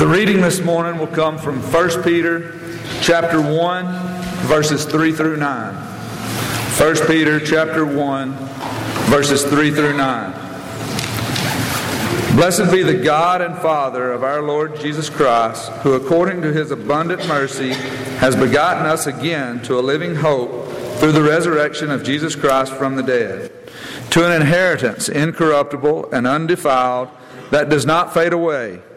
The reading this morning will come from 1 Peter chapter 1 verses 3 through 9. 1 Peter chapter 1 verses 3 through 9. Blessed be the God and Father of our Lord Jesus Christ, who according to his abundant mercy has begotten us again to a living hope through the resurrection of Jesus Christ from the dead, to an inheritance incorruptible and undefiled that does not fade away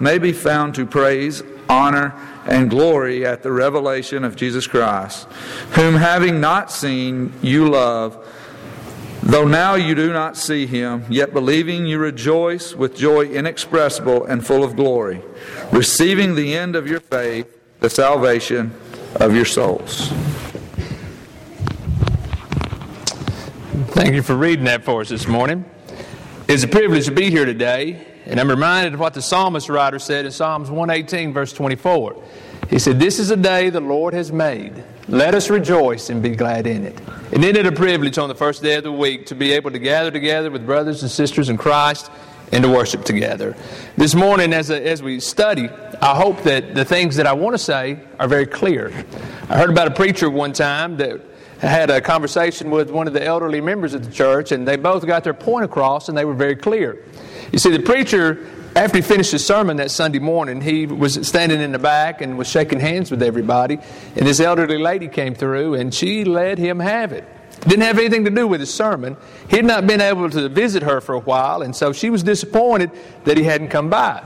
may be found to praise, honor, and glory at the revelation of Jesus Christ, whom having not seen, you love. Though now you do not see him, yet believing you rejoice with joy inexpressible and full of glory, receiving the end of your faith, the salvation of your souls. Thank you for reading that for us this morning. It's a privilege to be here today and I'm reminded of what the psalmist writer said in Psalms 118, verse 24. He said, This is a day the Lord has made. Let us rejoice and be glad in it. And isn't it a privilege on the first day of the week to be able to gather together with brothers and sisters in Christ and to worship together? This morning, as, a, as we study, I hope that the things that I want to say are very clear. I heard about a preacher one time that had a conversation with one of the elderly members of the church, and they both got their point across, and they were very clear. You see, the preacher, after he finished his sermon that Sunday morning, he was standing in the back and was shaking hands with everybody. And this elderly lady came through and she let him have it. Didn't have anything to do with his sermon. He had not been able to visit her for a while, and so she was disappointed that he hadn't come by.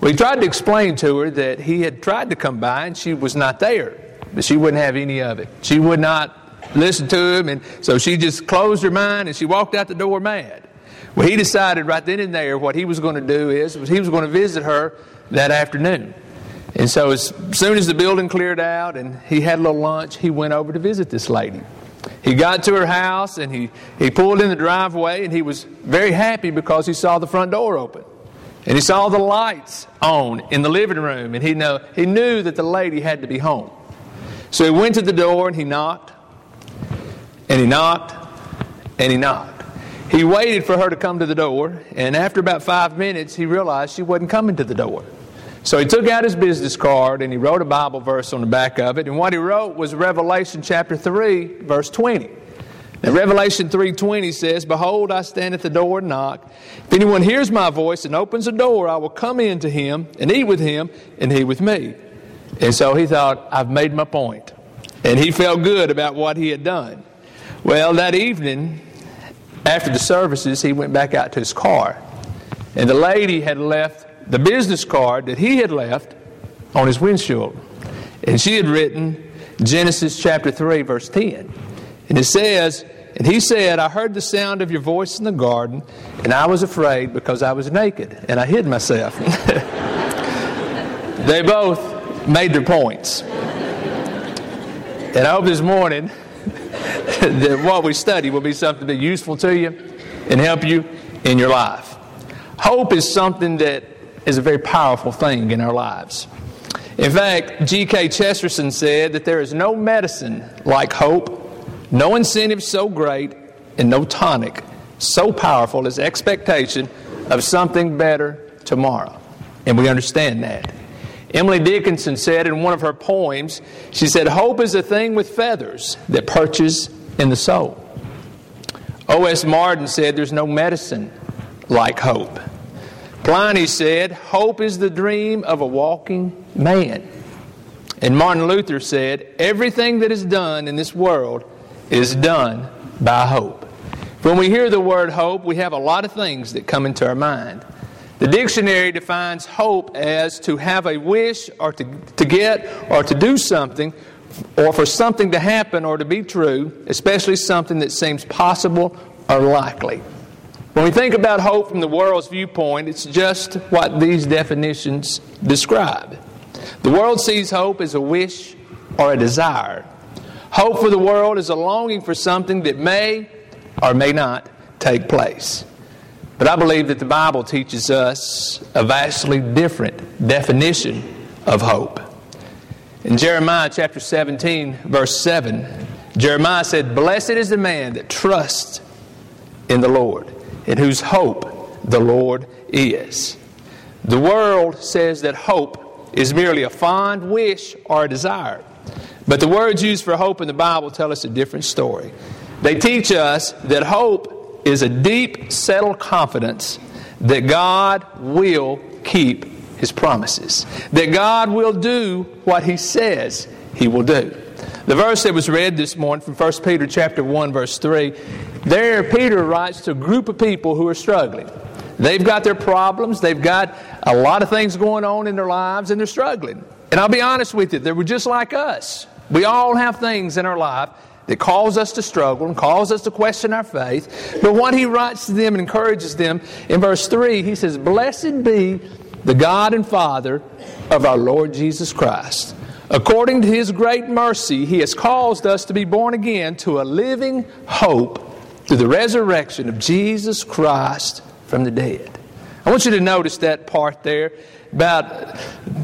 Well, he tried to explain to her that he had tried to come by and she was not there, but she wouldn't have any of it. She would not listen to him, and so she just closed her mind and she walked out the door mad. Well, he decided right then and there what he was going to do is he was going to visit her that afternoon. And so as soon as the building cleared out and he had a little lunch, he went over to visit this lady. He got to her house and he, he pulled in the driveway and he was very happy because he saw the front door open. And he saw the lights on in the living room and he, know, he knew that the lady had to be home. So he went to the door and he knocked and he knocked and he knocked. He waited for her to come to the door, and after about five minutes, he realized she wasn't coming to the door. So he took out his business card and he wrote a Bible verse on the back of it. And what he wrote was Revelation chapter 3, verse 20. Now Revelation 3:20 says, "Behold, I stand at the door and knock. If anyone hears my voice and opens the door, I will come in to him and eat with him and he with me." And so he thought, "I've made my point." And he felt good about what he had done. Well, that evening, after the services, he went back out to his car. And the lady had left the business card that he had left on his windshield. And she had written Genesis chapter 3, verse 10. And it says, And he said, I heard the sound of your voice in the garden, and I was afraid because I was naked, and I hid myself. they both made their points. And I hope this morning that what we study will be something that's useful to you and help you in your life. Hope is something that is a very powerful thing in our lives. In fact, G.K. Chesterton said that there is no medicine like hope, no incentive so great, and no tonic so powerful as expectation of something better tomorrow. And we understand that. Emily Dickinson said in one of her poems, she said, Hope is a thing with feathers that perches in the soul. O.S. Marden said, There's no medicine like hope. Pliny said, Hope is the dream of a walking man. And Martin Luther said, Everything that is done in this world is done by hope. When we hear the word hope, we have a lot of things that come into our mind. The dictionary defines hope as to have a wish or to, to get or to do something or for something to happen or to be true, especially something that seems possible or likely. When we think about hope from the world's viewpoint, it's just what these definitions describe. The world sees hope as a wish or a desire. Hope for the world is a longing for something that may or may not take place. But I believe that the Bible teaches us a vastly different definition of hope. In Jeremiah chapter 17, verse 7, Jeremiah said, Blessed is the man that trusts in the Lord, in whose hope the Lord is. The world says that hope is merely a fond wish or a desire. But the words used for hope in the Bible tell us a different story. They teach us that hope is a deep, settled confidence that God will keep His promises, that God will do what He says He will do. The verse that was read this morning from 1 Peter chapter 1 verse 3, there Peter writes to a group of people who are struggling. They've got their problems, they've got a lot of things going on in their lives and they're struggling. And I'll be honest with you, they were just like us. We all have things in our life that calls us to struggle and calls us to question our faith. But what he writes to them and encourages them in verse 3, he says, Blessed be the God and Father of our Lord Jesus Christ. According to his great mercy, he has caused us to be born again to a living hope through the resurrection of Jesus Christ from the dead. I want you to notice that part there about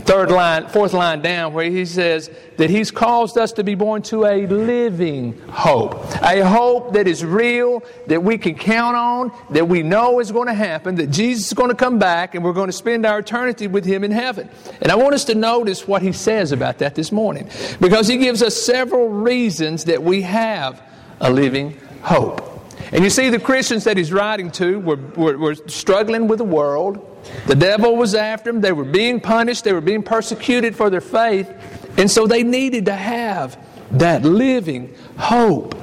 third line, fourth line down, where he says that he's caused us to be born to a living hope. A hope that is real, that we can count on, that we know is going to happen, that Jesus is going to come back and we're going to spend our eternity with him in heaven. And I want us to notice what he says about that this morning. Because he gives us several reasons that we have a living hope. And you see, the Christians that he's writing to were, were, were, struggling with the world. The devil was after them. They were being punished. They were being persecuted for their faith. And so they needed to have that living hope.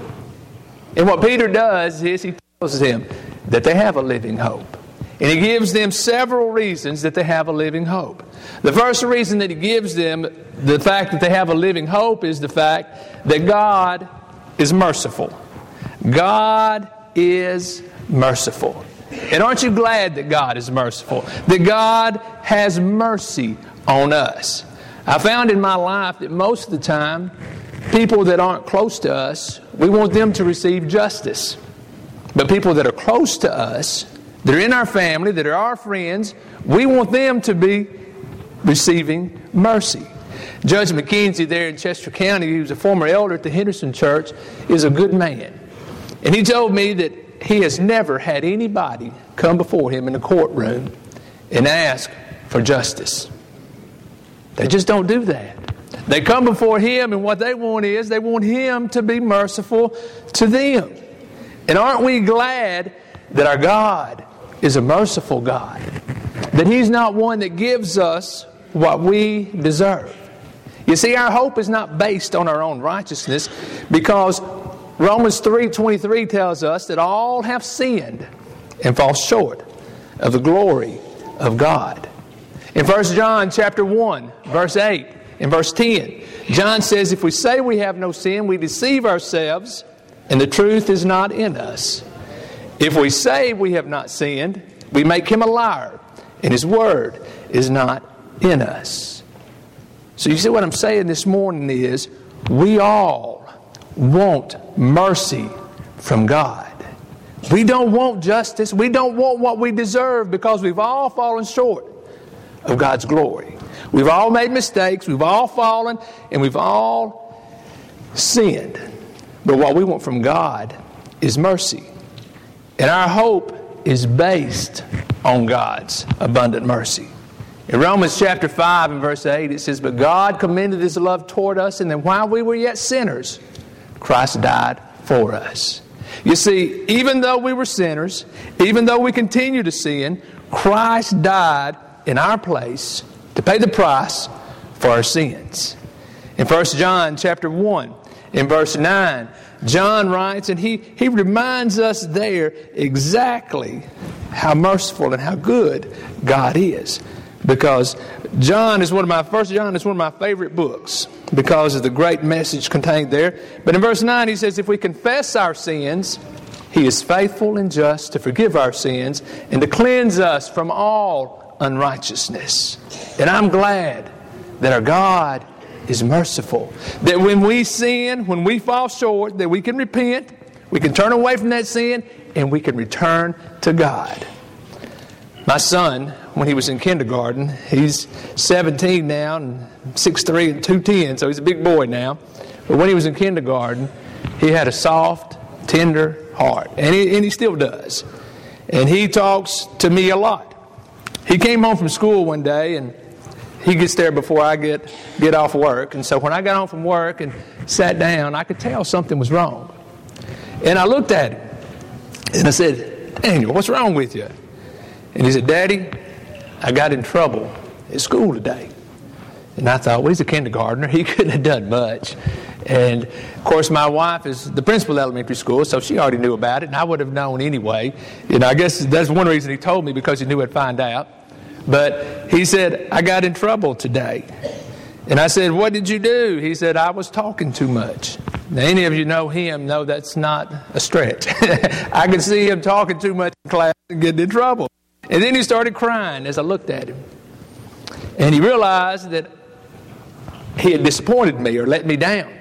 And what Peter does is he tells them that they have a living hope. And he gives them several reasons that they have a living hope. The first reason that he gives them, the fact that they have a living hope, is the fact that God is merciful. God is merciful. And aren't you glad that God is merciful? That God has mercy on us. I found in my life that most of the time, people that aren't close to us, we want them to receive justice. But people that are close to us, that are in our family, that are our friends, we want them to be receiving mercy. Judge McKenzie there in Chester County, he was a former elder at the Henderson Church, is a good man. And he told me that he has never had anybody come before him in the courtroom and ask for justice. They just don't do that. They come before him, and what they want is they want him to be merciful to them. And aren't we glad that our God is a merciful God? That He's not one that gives us what we deserve. You see, our hope is not based on our own righteousness because Romans 3:23 tells us that all have sinned and fall short of the glory of God. In 1 John chapter 1, verse 8 and verse 10, John says if we say we have no sin, we deceive ourselves and the truth is not in us. If we say we have not sinned, we make him a liar and his word is not in us. So you see what I'm saying this morning is we all want mercy from God. We don't want justice. We don't want what we deserve because we've all fallen short of God's glory. We've all made mistakes. We've all fallen and we've all sinned. But what we want from God is mercy. And our hope is based on God's abundant mercy. In Romans chapter 5 and verse 8, it says, But God commended his love toward us, and that while we were yet sinners, Christ died for us. You see, even though we were sinners, even though we continue to sin, Christ died in our place to pay the price for our sins. In 1 John chapter 1, in verse 9, John writes, and he, he reminds us there exactly how merciful and how good God is. Because John is one of my first John is one of my favorite books because of the great message contained there. But in verse 9 he says if we confess our sins, he is faithful and just to forgive our sins and to cleanse us from all unrighteousness. And I'm glad that our God is merciful. That when we sin, when we fall short, that we can repent, we can turn away from that sin, and we can return to God. My son, when he was in kindergarten, he's 17 now, and 6'3 and 210, so he's a big boy now. But when he was in kindergarten, he had a soft, tender heart, and he, and he still does. And he talks to me a lot. He came home from school one day, and he gets there before I get, get off work. And so when I got home from work and sat down, I could tell something was wrong. And I looked at him, and I said, Daniel, what's wrong with you? And he said, Daddy, I got in trouble at school today. And I thought, well, he's a kindergartner. He couldn't have done much. And of course, my wife is the principal of elementary school, so she already knew about it, and I would have known anyway. You know, I guess that's one reason he told me because he knew I'd find out. But he said, I got in trouble today. And I said, What did you do? He said, I was talking too much. Now, any of you know him know that's not a stretch. I could see him talking too much in class and getting in trouble. And then he started crying as I looked at him. And he realized that he had disappointed me or let me down.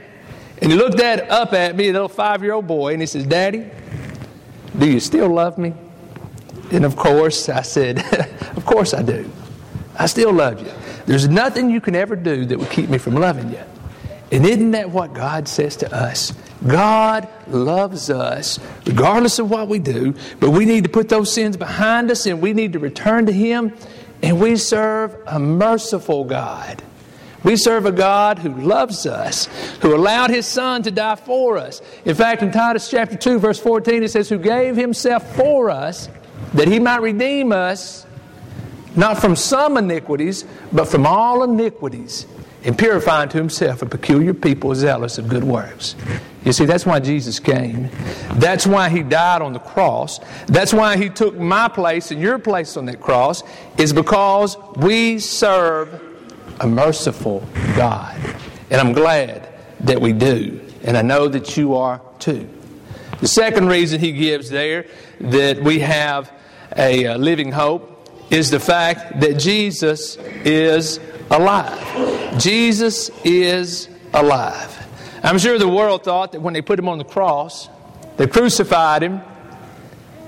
And he looked at, up at me, a little five year old boy, and he says, Daddy, do you still love me? And of course, I said, Of course I do. I still love you. There's nothing you can ever do that would keep me from loving you. And isn't that what God says to us? God loves us regardless of what we do, but we need to put those sins behind us and we need to return to Him. And we serve a merciful God. We serve a God who loves us, who allowed His Son to die for us. In fact, in Titus chapter 2, verse 14, it says, Who gave Himself for us that He might redeem us, not from some iniquities, but from all iniquities and purifying to himself a peculiar people zealous of good works. You see, that's why Jesus came. That's why he died on the cross. That's why he took my place and your place on that cross, is because we serve a merciful God. And I'm glad that we do. And I know that you are too. The second reason he gives there that we have a uh, living hope is the fact that Jesus is alive. Jesus is alive. I'm sure the world thought that when they put him on the cross, they crucified him,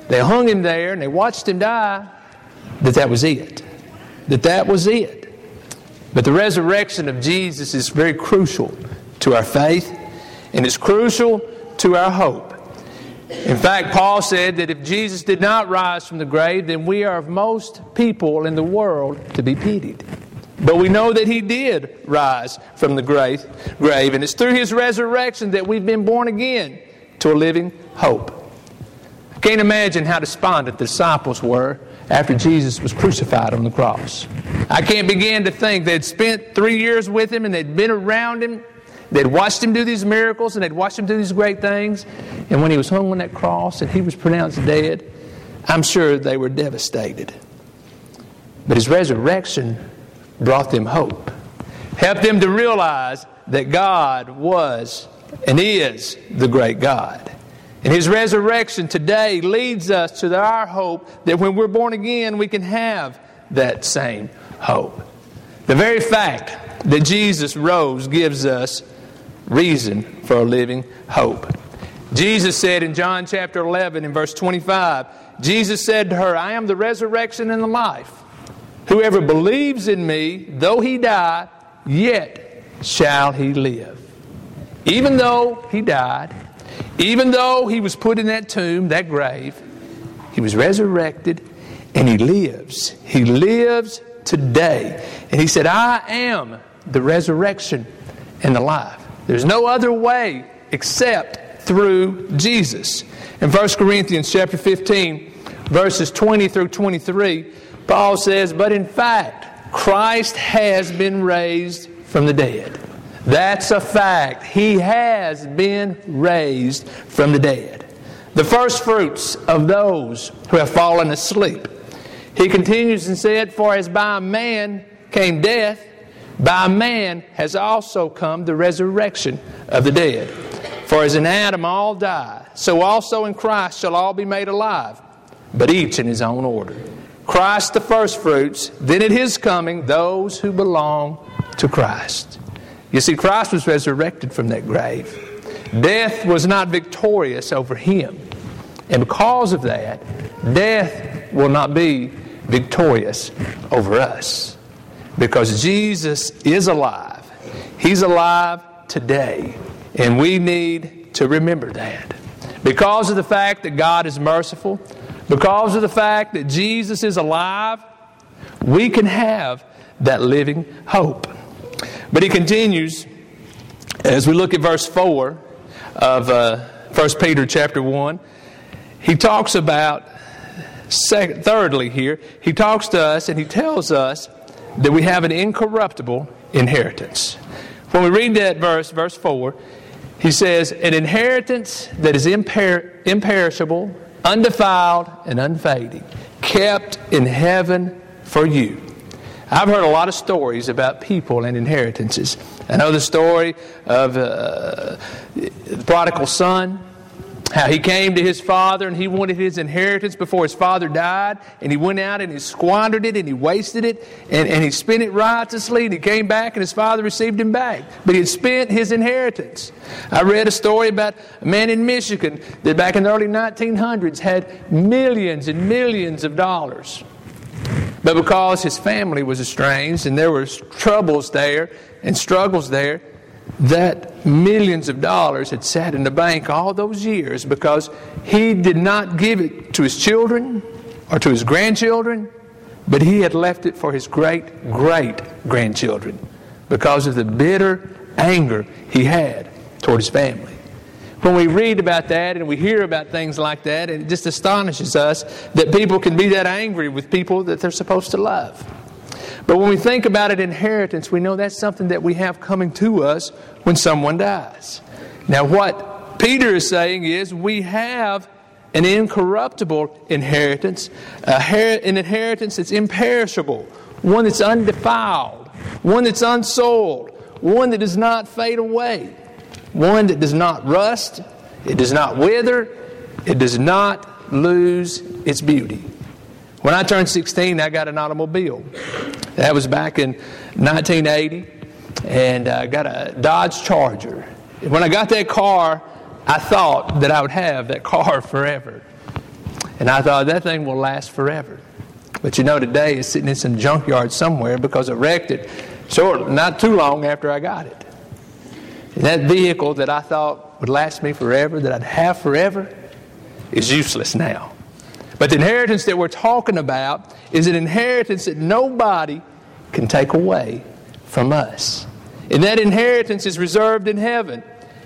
they hung him there, and they watched him die, that that was it. That that was it. But the resurrection of Jesus is very crucial to our faith, and it's crucial to our hope. In fact, Paul said that if Jesus did not rise from the grave, then we are of most people in the world to be pitied. But we know that he did rise from the grave, grave, and it's through his resurrection that we've been born again to a living hope. I can't imagine how despondent the disciples were after Jesus was crucified on the cross. I can't begin to think they'd spent three years with him and they'd been around him They'd watched him do these miracles and they'd watched him do these great things. And when he was hung on that cross and he was pronounced dead, I'm sure they were devastated. But his resurrection brought them hope, helped them to realize that God was and is the great God. And his resurrection today leads us to our hope that when we're born again, we can have that same hope. The very fact that Jesus rose gives us reason for a living hope. Jesus said in John chapter 11 in verse 25, Jesus said to her, I am the resurrection and the life. Whoever believes in me, though he die, yet shall he live. Even though he died, even though he was put in that tomb, that grave, he was resurrected and he lives. He lives today. And he said, I am the resurrection and the life. There's no other way except through Jesus. In 1 Corinthians chapter 15, verses 20 through 23, Paul says, But in fact, Christ has been raised from the dead. That's a fact. He has been raised from the dead. The first fruits of those who have fallen asleep. He continues and said, For as by a man came death, by man has also come the resurrection of the dead. For as in Adam all die, so also in Christ shall all be made alive, but each in his own order. Christ the firstfruits, then at his coming, those who belong to Christ. You see, Christ was resurrected from that grave. Death was not victorious over him. And because of that, death will not be victorious over us. Because Jesus is alive. He's alive today. And we need to remember that. Because of the fact that God is merciful, because of the fact that Jesus is alive, we can have that living hope. But he continues as we look at verse 4 of uh, 1 Peter chapter 1. He talks about, second, thirdly, here, he talks to us and he tells us that we have an incorruptible inheritance. When we read that verse, verse 4, he says, An inheritance that is imper- imperishable, undefiled, and unfading, kept in heaven for you I've heard a lot of stories about people and inheritances. I know the story of uh, the prodigal son, how he came to his father and he wanted his inheritance before his father died, and he went out and he squandered it and he wasted it and, and he spent it riotously, and he came back and his father received him back. But he had spent his inheritance. I read a story about a man in Michigan that back in the early 1900s had millions and millions of dollars but because his family was estranged and there were troubles there and struggles there, that millions of dollars had sat in the bank all those years because he did not give it to his children or to his grandchildren, but he had left it for his great great grandchildren because of the bitter anger he had toward his family when we read about that and we hear about things like that, it just astonishes us that people can be that angry with people that they're supposed to love. But when we think about it, inheritance, we know that's something that we have coming to us when someone dies. Now, what Peter is saying is we have an incorruptible inheritance, an inheritance that's imperishable, one that's undefiled, one that's unsold, one that does not fade away one that does not rust, it does not wither, it does not lose its beauty. When I turned 16, I got an automobile. That was back in 1980, and I got a Dodge Charger. When I got that car, I thought that I would have that car forever. And I thought that thing will last forever. But you know, today it's sitting in some junkyard somewhere because I wrecked it short, not too long after I got it. And that vehicle that I thought would last me forever, that I'd have forever, is useless now. But the inheritance that we're talking about is an inheritance that nobody can take away from us. And that inheritance is reserved in heaven.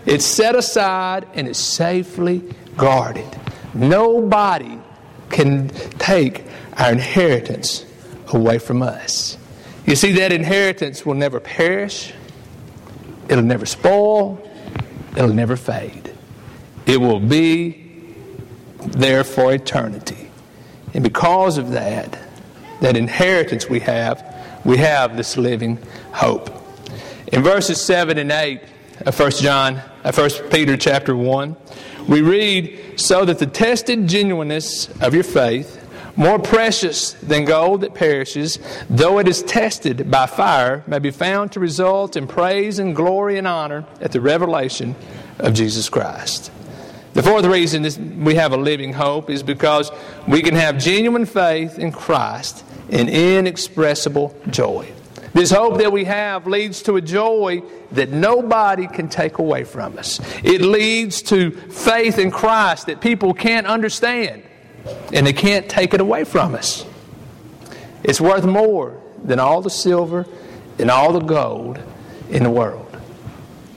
It's set aside and it's safely guarded. Nobody can take our inheritance away from us. You see, that inheritance will never perish, It'll never spoil, it'll never fade. It will be there for eternity. And because of that, that inheritance we have, we have this living hope. In verses 7 and 8 of 1 John, of 1 Peter chapter 1, we read, So that the tested genuineness of your faith, more precious than gold that perishes, though it is tested by fire, may be found to result in praise and glory and honor at the revelation of Jesus Christ. The fourth reason we have a living hope is because we can have genuine faith in Christ and inexpressible joy. This hope that we have leads to a joy that nobody can take away from us. It leads to faith in Christ that people can't understand and they can't take it away from us. It's worth more than all the silver and all the gold in the world.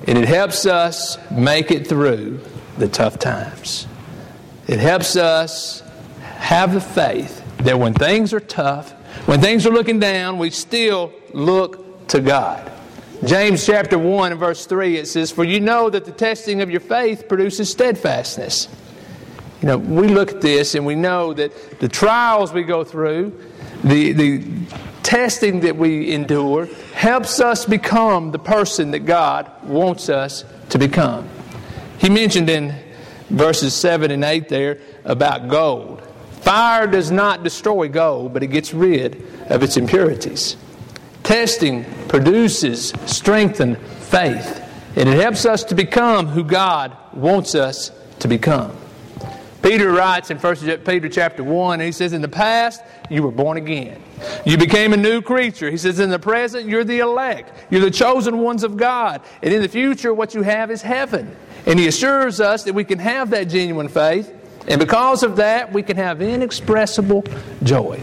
And it helps us make it through the tough times. It helps us have the faith that when things are tough, when things are looking down, we still look to God. James chapter 1 and verse 3 it says, For you know that the testing of your faith produces steadfastness. You know, we look at this and we know that the trials we go through, the, the testing that we endure, helps us become the person that God wants us to become. He mentioned in verses 7 and 8 there about gold. Fire does not destroy gold, but it gets rid of its impurities. Testing produces strengthened faith. And it helps us to become who God wants us to become. Peter writes in 1 Peter chapter 1, he says, In the past, you were born again. You became a new creature. He says, In the present, you're the elect. You're the chosen ones of God. And in the future, what you have is heaven. And he assures us that we can have that genuine faith. And because of that, we can have inexpressible joy.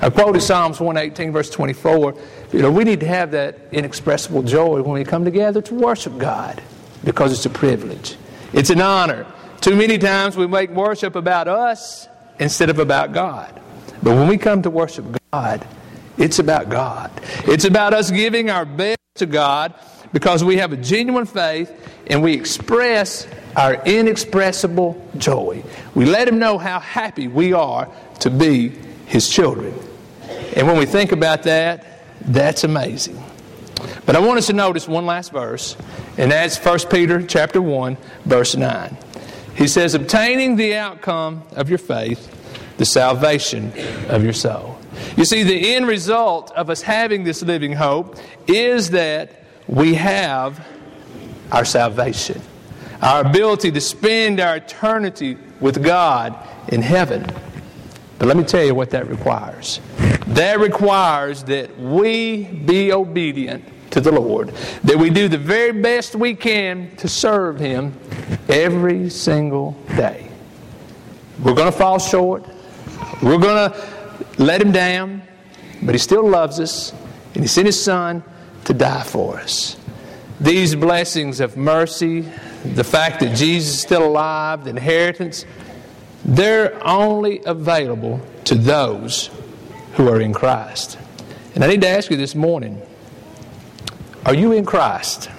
I quoted Psalms 118, verse 24. You know, we need to have that inexpressible joy when we come together to worship God because it's a privilege. It's an honor. Too many times we make worship about us instead of about God. But when we come to worship God, it's about God. It's about us giving our best to God because we have a genuine faith and we express our inexpressible joy. We let Him know how happy we are to be His children. And when we think about that, that's amazing. But I want us to notice one last verse, and that's 1 Peter chapter 1, verse 9. He says, obtaining the outcome of your faith, the salvation of your soul. You see, the end result of us having this living hope is that we have our salvation, our ability to spend our eternity with God in heaven. But let me tell you what that requires. That requires that we be obedient to the Lord, that we do the very best we can to serve Him every single day. We're going to fall short. We're going to let Him down, but He still loves us, and He sent His Son to die for us. These blessings of mercy, the fact that Jesus is still alive, the inheritance, they're only available to those who are in Christ. And I need to ask you this morning are you in Christ?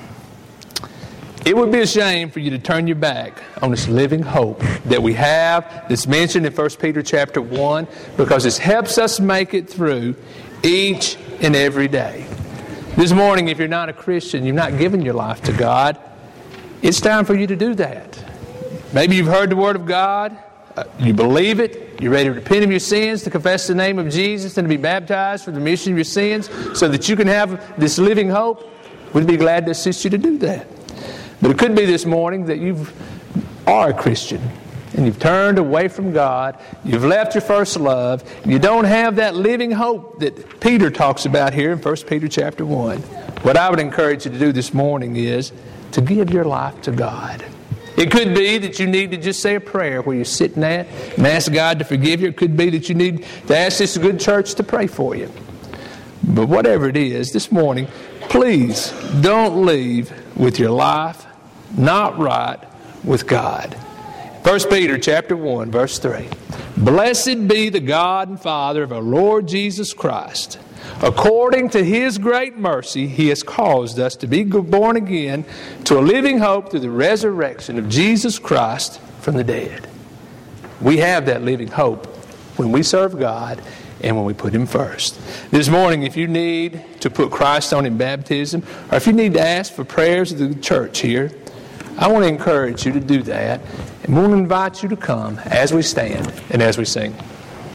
It would be a shame for you to turn your back on this living hope that we have that's mentioned in 1 Peter chapter 1 because it helps us make it through each and every day. This morning, if you're not a Christian, you've not given your life to God, it's time for you to do that. Maybe you've heard the Word of God, uh, you believe it, you're ready to repent of your sins, to confess the name of Jesus, and to be baptized for the remission of your sins so that you can have this living hope. We'd be glad to assist you to do that. But it could be this morning that you are a Christian and you've turned away from God, you've left your first love, you don't have that living hope that Peter talks about here in 1 Peter chapter 1. What I would encourage you to do this morning is to give your life to God. It could be that you need to just say a prayer where you're sitting at and ask God to forgive you. It could be that you need to ask this good church to pray for you. But whatever it is, this morning, Please don't leave with your life not right with God. 1 Peter chapter 1 verse 3. Blessed be the God and Father of our Lord Jesus Christ. According to his great mercy, he has caused us to be born again to a living hope through the resurrection of Jesus Christ from the dead. We have that living hope when we serve God and when we put Him first. This morning, if you need to put Christ on in baptism, or if you need to ask for prayers of the church here, I want to encourage you to do that. And want to invite you to come as we stand and as we sing.